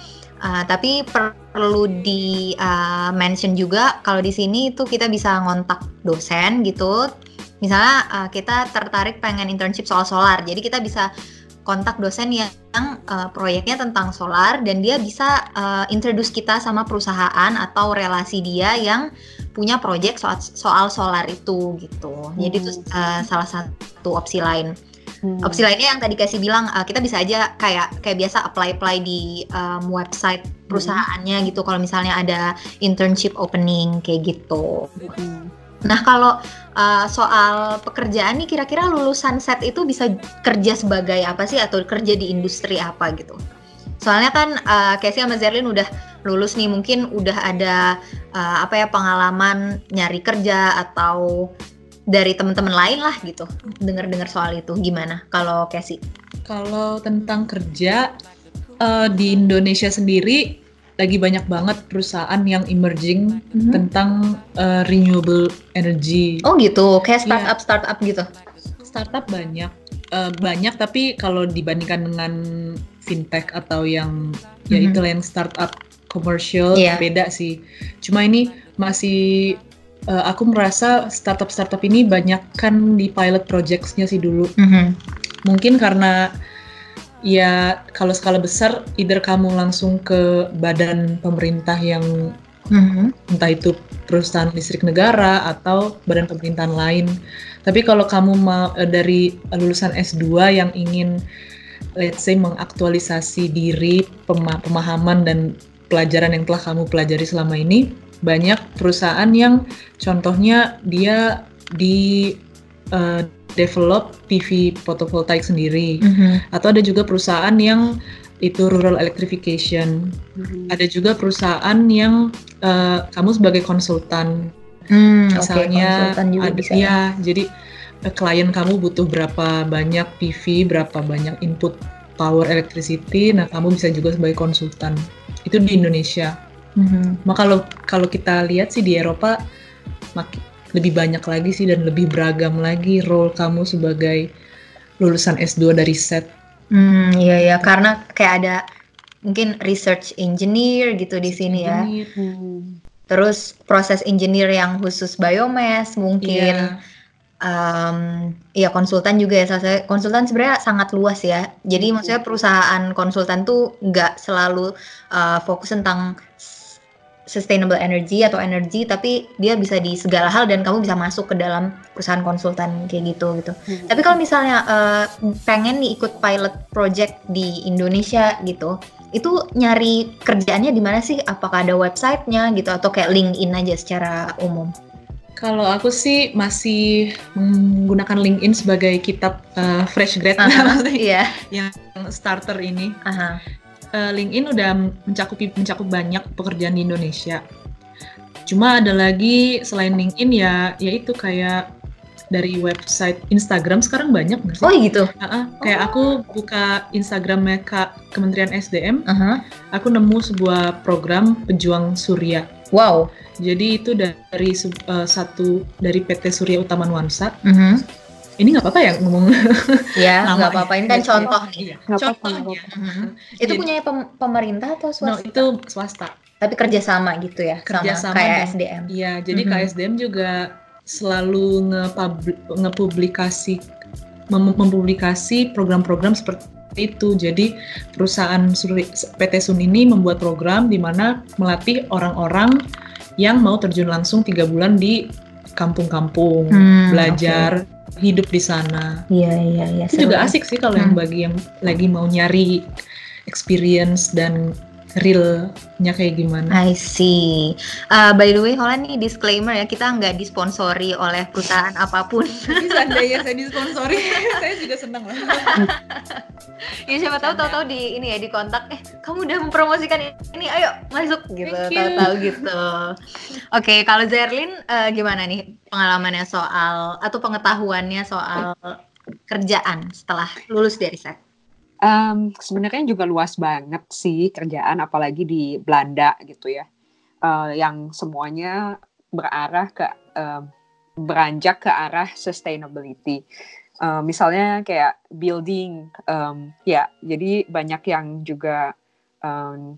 Uh, tapi perlu di uh, mention juga kalau di sini itu kita bisa ngontak dosen gitu. Misalnya uh, kita tertarik pengen internship soal solar, jadi kita bisa kontak dosen yang uh, proyeknya tentang solar dan dia bisa uh, introduce kita sama perusahaan atau relasi dia yang punya project soal, soal solar itu gitu. Jadi itu uh, salah satu opsi lain. Hmm. Opsi lainnya yang tadi kasih bilang uh, kita bisa aja kayak kayak biasa apply apply di um, website perusahaannya gitu. Kalau misalnya ada internship opening kayak gitu. Hmm. Nah kalau uh, soal pekerjaan nih kira-kira lulusan set itu bisa kerja sebagai apa sih atau kerja di industri apa gitu? Soalnya kan uh, Casey sama Zerlin udah lulus nih mungkin udah ada uh, apa ya pengalaman nyari kerja atau dari teman-teman lain lah gitu. Dengar-dengar soal itu gimana kalau Casey? Kalau tentang kerja eh, di Indonesia sendiri lagi banyak banget perusahaan yang emerging Mhm. tentang eh, renewable energy. Oh gitu, kayak Iya. startup startup gitu. Startup banyak Eh, banyak tapi kalau dibandingkan dengan fintech atau yang ya Mhm. itu yang startup komersial Iya. beda sih. Cuma ini masih eh, aku merasa startup-startup ini banyak kan di pilot projects-nya sih dulu. Mhm. mungkin karena ya kalau skala besar either kamu langsung ke badan pemerintah yang Mhm. entah itu perusahaan listrik negara atau badan pemerintahan lain. Tapi kalau kamu mau eh, dari lulusan S2 yang ingin let's say mengaktualisasi diri, pema- pemahaman dan pelajaran yang telah kamu pelajari selama ini, banyak perusahaan yang contohnya dia di eh, develop PV photovoltaik sendiri Mhm. atau ada juga perusahaan yang itu rural electrification Hmm. ada juga perusahaan yang eh, kamu sebagai konsultan Hmm, oke, misalnya konsultan juga ada bisa ya. ya jadi eh, klien kamu butuh berapa banyak PV berapa banyak input power electricity nah kamu bisa juga sebagai konsultan itu di Indonesia Mhm. maka kalau kalau kita lihat sih di Eropa mak- lebih banyak lagi sih dan lebih beragam lagi role kamu sebagai lulusan S2 dari set Hmm, iya ya, karena kayak ada mungkin research engineer gitu di sini ya. Hmm. Terus proses engineer yang khusus biomass mungkin. Iya. Em, Iya konsultan juga ya. Saya konsultan sebenarnya sangat luas ya. Jadi Mhm. maksudnya perusahaan konsultan tuh nggak selalu uh, fokus tentang sustainable energy atau energi, tapi dia bisa di segala hal dan kamu bisa masuk ke dalam perusahaan konsultan kayak gitu gitu. Hmm. Tapi kalau misalnya eh, pengen nih ikut pilot project di Indonesia gitu, itu nyari kerjaannya di mana sih? Apakah ada websitenya gitu atau kayak LinkedIn aja secara umum? Kalau aku sih masih menggunakan LinkedIn sebagai kitab eh, fresh grad Aha, maksudnya Iya. yang starter ini. Aha. Eh, LinkedIn udah mencakupi mencakup banyak pekerjaan di Indonesia. Cuma ada lagi selain LinkedIn ya yaitu kayak dari website Instagram sekarang banyak nggak sih? Oh gitu. Ah, ah, kayak aku buka Instagramnya Kak Kementerian SDM, Aha. aku nemu sebuah program pejuang surya. Wow. Jadi itu dari eh, satu dari PT Surya Utama Nuansa. Mhm. Ini nggak apa-apa ya ngomong Ya, nggak apa-apa. Ini kan contoh nih. Iya, Nggak apa-apa, contohnya. Mhm. Itu Jadi- punya pem- pemerintah atau No, swasta? itu swasta. Tapi kerjasama gitu ya, Kerjasama sama kayak SDM. Iya, jadi Mhm. KSDM juga selalu ngepubli- ngepublikasi mem- mempublikasi program-program seperti itu. Jadi perusahaan Suri- PT Sun ini membuat program di mana melatih orang-orang yang mau terjun langsung tiga bulan di kampung-kampung, Hmm, belajar hidup di sana. Iya, iya, iya. Itu juga asik sih kalau yang Hmm. bagi yang lagi mau nyari experience dan realnya kayak gimana. I see. Uh, by the way, Holland nih disclaimer ya, kita nggak disponsori oleh perusahaan apa pun. Tapi seandainya saya disponsori, saya juga senang lah. ya siapa tahu tahu-tahu di ini ya di kontak, eh kamu udah mempromosikan ini, ayo masuk gitu, tahu-tahu gitu. Oke, okay, kalau Zerlin uh, gimana nih pengalamannya soal atau pengetahuannya soal kerjaan setelah lulus dari set? Um, sebenarnya juga luas banget sih kerjaan, apalagi di Belanda gitu ya, uh, yang semuanya berarah ke uh, beranjak ke arah sustainability. Uh, misalnya kayak building, um, ya, jadi banyak yang juga um,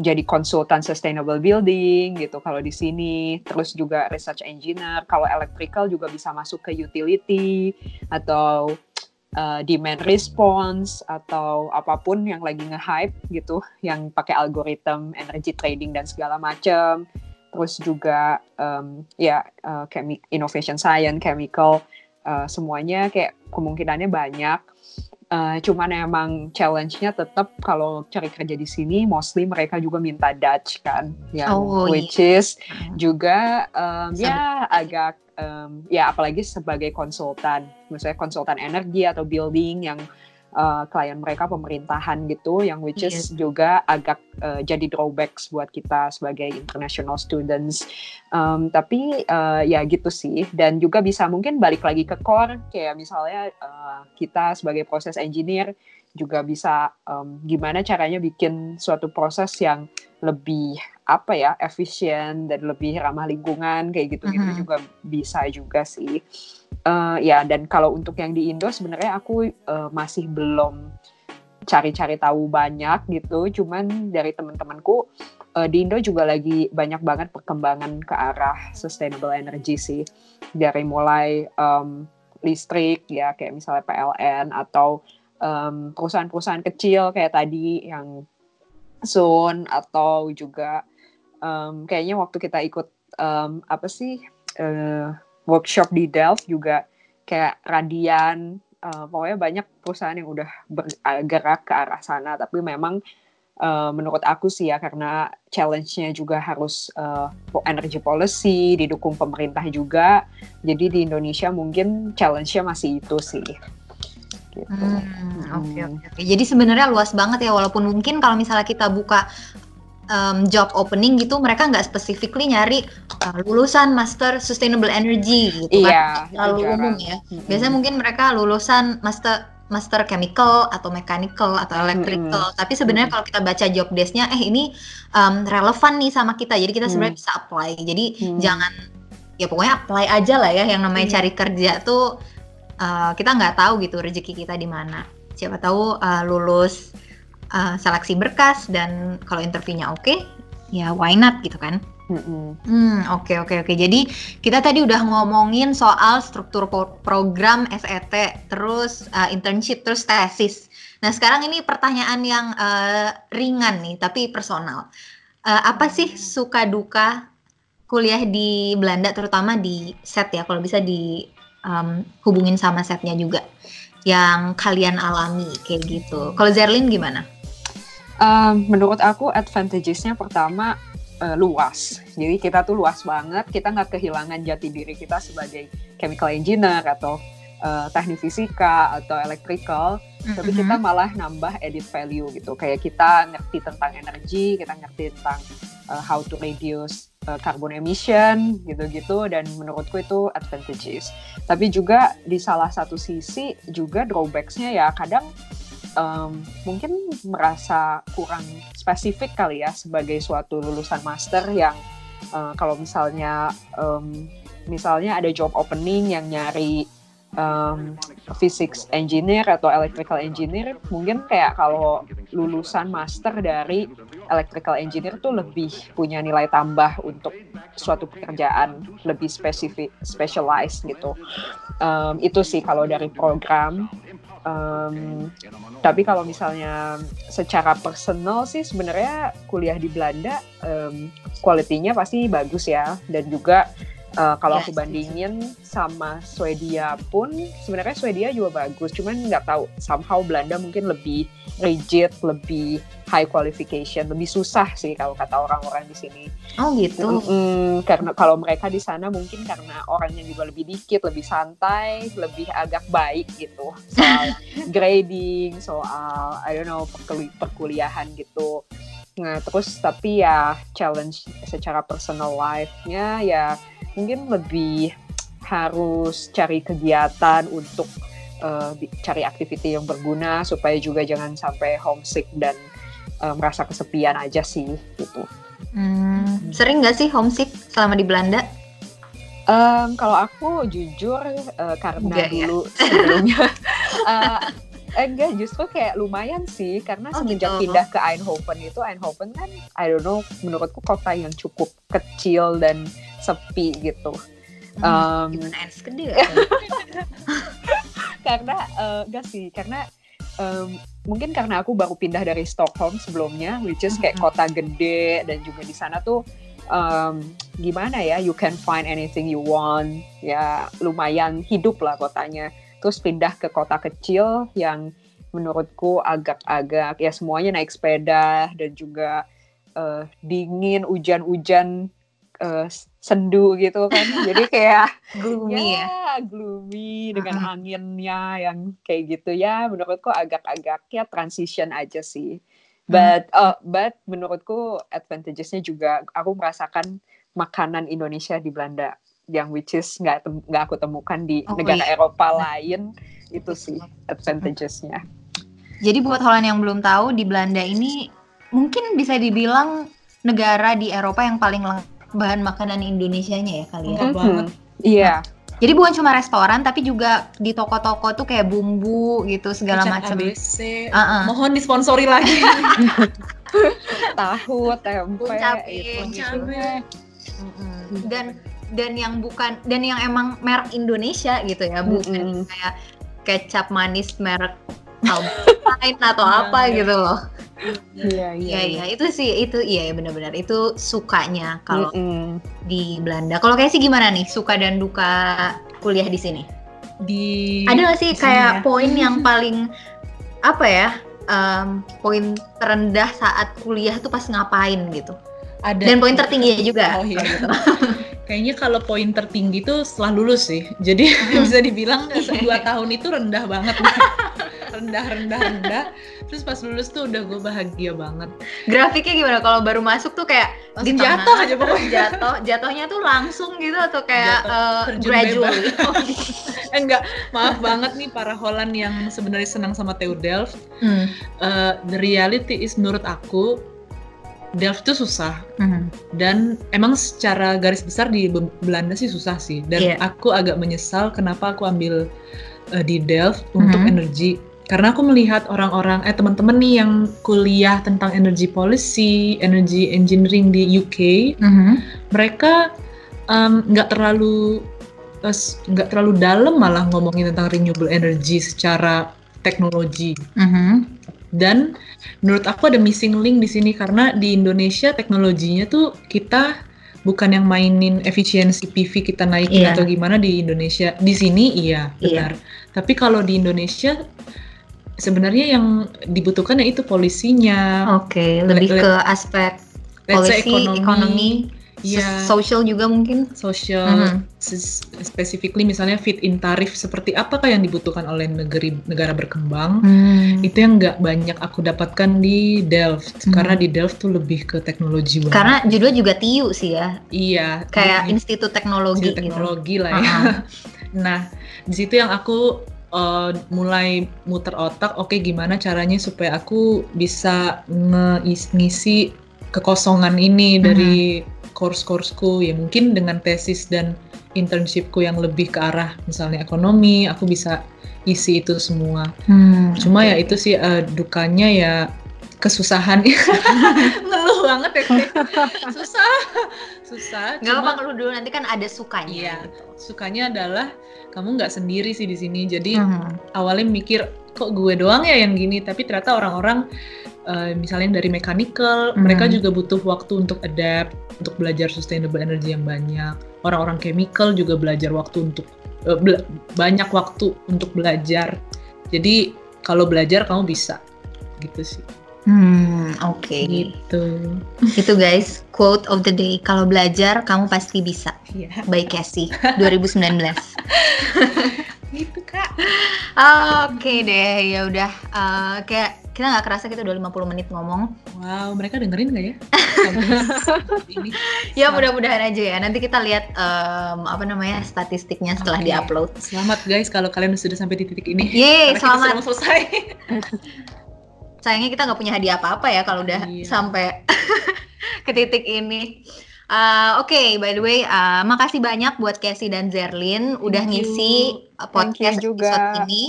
jadi konsultan sustainable building gitu kalau di sini, terus juga research engineer. Kalau electrical juga bisa masuk ke utility atau uh, demand response atau apa pun yang lagi nge-hype gitu, yang pakai algoritma energy trading dan segala macam. Terus juga um, ya uh, innovation science, chemical, uh, semuanya kayak kemungkinannya banyak. Uh, cuman emang challenge-nya tetap kalau cari kerja di sini mostly mereka juga minta Dutch kan, yang oh, which iya. is juga um, ya agak um, ya apalagi sebagai konsultan, misalnya konsultan energi atau building yang uh, klien mereka pemerintahan gitu, yang which is yes. juga agak uh, jadi drawbacks buat kita sebagai international students. Um, tapi uh, ya gitu sih, dan juga bisa mungkin balik lagi ke core, kayak misalnya uh, kita sebagai proses engineer juga bisa um, gimana caranya bikin suatu proses yang lebih apa ya efisien dan lebih ramah lingkungan kayak gitu gitu uh -huh. juga bisa juga sih. Uh, ya dan kalau untuk yang di Indo sebenarnya aku uh, masih belum cari-cari tahu banyak gitu. Cuman dari teman-temanku uh, di Indo juga lagi banyak banget perkembangan ke arah sustainable energy sih. Dari mulai um, listrik ya kayak misalnya PLN atau perusahaan-perusahaan kecil kayak tadi yang Zone atau juga um, kayaknya waktu kita ikut um, apa sih uh, workshop di Delft juga kayak Radian uh, pokoknya banyak perusahaan yang udah bergerak ke arah sana. Tapi memang uh, menurut aku sih ya karena challenge-nya juga harus uh, energy policy didukung pemerintah juga. Jadi di Indonesia mungkin challenge-nya masih itu sih gitu. Hmm, oke oke oke. Jadi sebenarnya luas banget ya walaupun mungkin kalau misalnya kita buka um, job opening gitu mereka nggak specifically nyari uh, lulusan master sustainable energy gitu iya, kan terlalu umum ya biasanya mungkin mereka lulusan master master chemical atau mechanical atau electrical hmm. tapi sebenarnya hmm. kalau kita baca job desknya eh ini um, relevan nih sama kita jadi kita sebenarnya hmm. bisa apply jadi hmm. jangan ya pokoknya apply aja lah ya yang namanya hmm. cari kerja tuh uh, kita nggak tahu gitu rezeki kita di mana siapa tahu uh, lulus uh, seleksi berkas dan kalau interviewnya oke okay, ya why not gitu kan Hmm, oke oke oke. Jadi kita tadi udah ngomongin soal struktur program SET, terus uh, internship, terus tesis. Nah sekarang ini pertanyaan yang uh, ringan nih, tapi personal. Uh, apa sih suka duka kuliah di Belanda, terutama di set ya? Kalau bisa di um, hubungin sama setnya juga, yang kalian alami kayak gitu. Kalau Zerlin gimana? Um, menurut aku advantagesnya pertama uh, luas. Jadi kita tuh luas banget. Kita nggak kehilangan jati diri kita sebagai chemical engineer atau uh, teknik fisika atau electrical. Mm-hmm. Tapi kita malah nambah edit value gitu. Kayak kita ngerti tentang energi, kita ngerti tentang uh, how to reduce uh, carbon emission gitu-gitu. Dan menurutku itu advantages. Tapi juga di salah satu sisi juga drawbacksnya ya kadang um, mungkin merasa kurang spesifik kali ya sebagai suatu lulusan master yang uh, kalau misalnya um, misalnya ada job opening yang nyari um, physics engineer atau electrical engineer mungkin kayak kalau lulusan master dari electrical engineer tuh lebih punya nilai tambah untuk suatu pekerjaan lebih spesifik specialized gitu. Um, itu sih kalau dari program. Um, tapi kalau misalnya secara personal sih sebenarnya kuliah di Belanda um, pasti bagus ya. Dan juga Uh, kalau Ya, aku bandingin sama Swedia pun sebenarnya Swedia juga bagus, cuman nggak tahu somehow Belanda mungkin lebih rigid, lebih high qualification, lebih susah sih kalau kata orang-orang di sini. Oh gitu. Mm, karena kalau mereka di sana mungkin karena orangnya juga lebih dikit, lebih santai, lebih agak baik gitu soal grading, soal I don't know perkuli- perkuliahan gitu. Nah terus tapi ya challenge secara personal life-nya ya mungkin lebih harus cari kegiatan untuk uh, cari activity yang berguna supaya juga jangan sampai homesick dan uh, merasa kesepian aja sih gitu. Hmm, sering nggak sih homesick selama di Belanda? Em, kalau aku jujur eh, karena Enggak ya? dulu sebelumnya eh, eh, enggak justru kayak lumayan sih karena Oh, semenjak gitu. pindah ke Eindhoven itu Eindhoven kan I don't know menurutku kota yang cukup kecil dan sepi gitu. Hmm, Em, gimana Ens gede karena eh, enggak sih karena em, mungkin karena aku baru pindah dari Stockholm sebelumnya which is kayak Mhm. kota gede dan juga di sana tuh em, gimana ya you can find anything you want ya lumayan hidup lah kotanya terus pindah ke kota kecil yang menurutku agak-agak ya semuanya naik sepeda dan juga eh, dingin hujan-hujan eh, sendu gitu kan jadi kayak Gloomy ya. gloomy dengan Uh-uh. anginnya yang kayak gitu ya menurutku agak-agak ya transition aja sih Hmm. but uh, but menurutku advantagesnya juga aku merasakan makanan Indonesia di Belanda yang which is nggak tem- nggak aku temukan di Oh, negara iya. Eropa lain itu sih advantagesnya Jadi buat Holland yang belum tahu di Belanda ini mungkin bisa dibilang negara di Eropa yang paling lengkap bahan makanan Indonesianya ya kali ya. Lengkap banget. iya Jadi bukan cuma restoran tapi juga di toko-toko tuh kayak bumbu gitu segala macam. ABC. Uh-uh. Mohon disponsori lagi. tahu tempe itu pun gitu. cabe. Dan dan yang bukan dan yang emang merek Indonesia gitu ya, bukan Mm-mm. yang kayak kecap manis merek Alpine atau Iya, apa iya. gitu loh. iya Iya iya itu sih itu iya ya benar-benar itu sukanya kalau Mm-mm. di Belanda. Kalau kayak sih gimana nih suka dan duka kuliah di sini? Di Ada nggak sih kayak ya. poin yang paling apa ya? em, poin terendah saat kuliah tuh pas ngapain gitu. ada Dan poin tertingginya juga. Oh iya. gitu. Kayaknya kalau poin tertinggi itu setelah lulus sih. Jadi bisa dibilang dua tahun itu rendah banget. rendah, rendah, rendah. Terus pas lulus tuh udah gue bahagia banget. Grafiknya gimana kalau baru masuk tuh kayak Langsung tengah, jatuh aja pokoknya. Jatuh, jatuhnya tuh langsung gitu atau kayak Jatuh, eh, terjun gradual. Eh, enggak, maaf banget nih para Holland yang sebenarnya senang sama TU Delft. Hmm. Eh, the reality is menurut aku Delft tuh susah Hmm. dan emang secara garis besar di Be- Belanda sih susah sih dan Iya. aku agak menyesal kenapa aku ambil eh, di Delft untuk Mhm. energi karena aku melihat orang-orang eh teman-teman nih yang kuliah tentang energy policy, energy engineering di UK, Mhm. mereka nggak terlalu eh, s- nggak terlalu dalam malah ngomongin tentang renewable energy secara teknologi Mhm. Dan menurut aku ada missing link di sini karena di Indonesia teknologinya tuh kita bukan yang mainin efisiensi PV kita naikin Iya. atau gimana di Indonesia. Di sini iya, Iya. benar. Tapi kalau di Indonesia sebenarnya yang dibutuhkan ya itu polisinya, Oke, lebih Le- ke aspek polisi, ekonomi, iya, so- social juga mungkin. social, Mhm. ses- specifically misalnya fit in tarif seperti apakah yang dibutuhkan oleh negeri negara berkembang. Hmm. itu yang nggak banyak aku dapatkan di Delft Hmm. karena di Delft tuh lebih ke teknologi banget. Karena judulnya juga TIU sih ya, iya kayak di- institut teknologi di gitu. teknologi lah ya. Uh-uh. Nah di situ yang aku uh, mulai muter otak, oke gimana caranya supaya aku bisa ngisi kekosongan ini Mhm. dari course-courseku ya mungkin dengan tesis dan internshipku yang lebih ke arah misalnya ekonomi, aku bisa isi itu semua. Hmm, Cuma oke. ya itu sih eh, dukanya ya kesusahan. Ngeluh banget ya. Susah. Susah. Gak Cuma apa-apa lu dulu nanti kan ada sukanya. Iya. gitu. sukanya adalah kamu nggak sendiri sih di sini. Jadi Mhm. awalnya mikir kok gue doang ya yang gini, tapi ternyata orang-orang uh, misalnya dari mechanical, hmm. mereka juga butuh waktu untuk adapt, untuk belajar sustainable energy yang banyak. Orang-orang chemical juga belajar waktu untuk uh, bela banyak waktu untuk belajar. Jadi kalau belajar kamu bisa, gitu sih. Hmm, oke. Okay. Gitu. Itu guys, quote of the day. Kalau belajar, kamu pasti bisa. Yeah. By Casey, 2019. gitu kak. Oke okay deh, ya udah. Uh, kayak kita nggak kerasa kita udah 50 menit ngomong. Wow, mereka dengerin nggak ya? ini. ya mudah-mudahan aja ya. Nanti kita lihat um, apa namanya statistiknya setelah okay. diupload. Selamat guys kalau kalian sudah sampai di titik ini. Yeay, selamat. Kita selesai. sayangnya kita nggak punya hadiah apa-apa ya kalau udah iya. sampai ke titik ini. Uh, Oke, okay, by the way, uh, makasih banyak buat Casey dan Zerlin udah ngisi podcast juga. episode ini.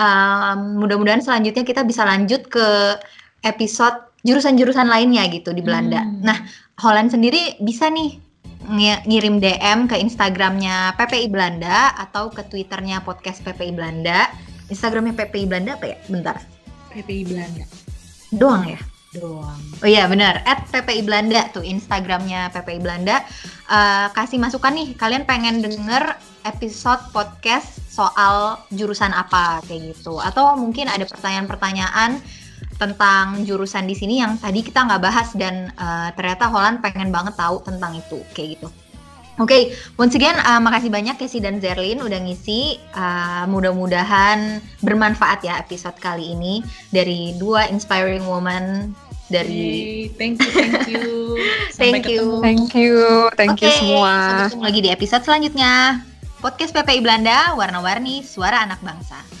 Um, Mudah-mudahan selanjutnya kita bisa lanjut ke episode jurusan-jurusan lainnya gitu di Belanda. Hmm. Nah, Holland sendiri bisa nih ng ngirim DM ke Instagramnya PPI Belanda atau ke Twitternya podcast PPI Belanda. Instagramnya PPI Belanda apa ya? Bentar. PPI Belanda. Doang ya? Doang. Oh iya benar, at PPI Belanda tuh Instagramnya PPI Belanda. Uh, kasih masukan nih, kalian pengen denger episode podcast soal jurusan apa kayak gitu, atau mungkin ada pertanyaan-pertanyaan tentang jurusan di sini yang tadi kita nggak bahas dan uh, ternyata Holland pengen banget tahu tentang itu kayak gitu. Oke, okay, once again uh, makasih banyak Casey dan Zerlin udah ngisi. Uh, Mudah-mudahan bermanfaat ya episode kali ini dari dua inspiring woman dari. Thank you, thank you. thank you, thank you, thank okay, you semua. Sampai ketemu lagi di episode selanjutnya. Podcast PPI Belanda, warna-warni, suara anak bangsa.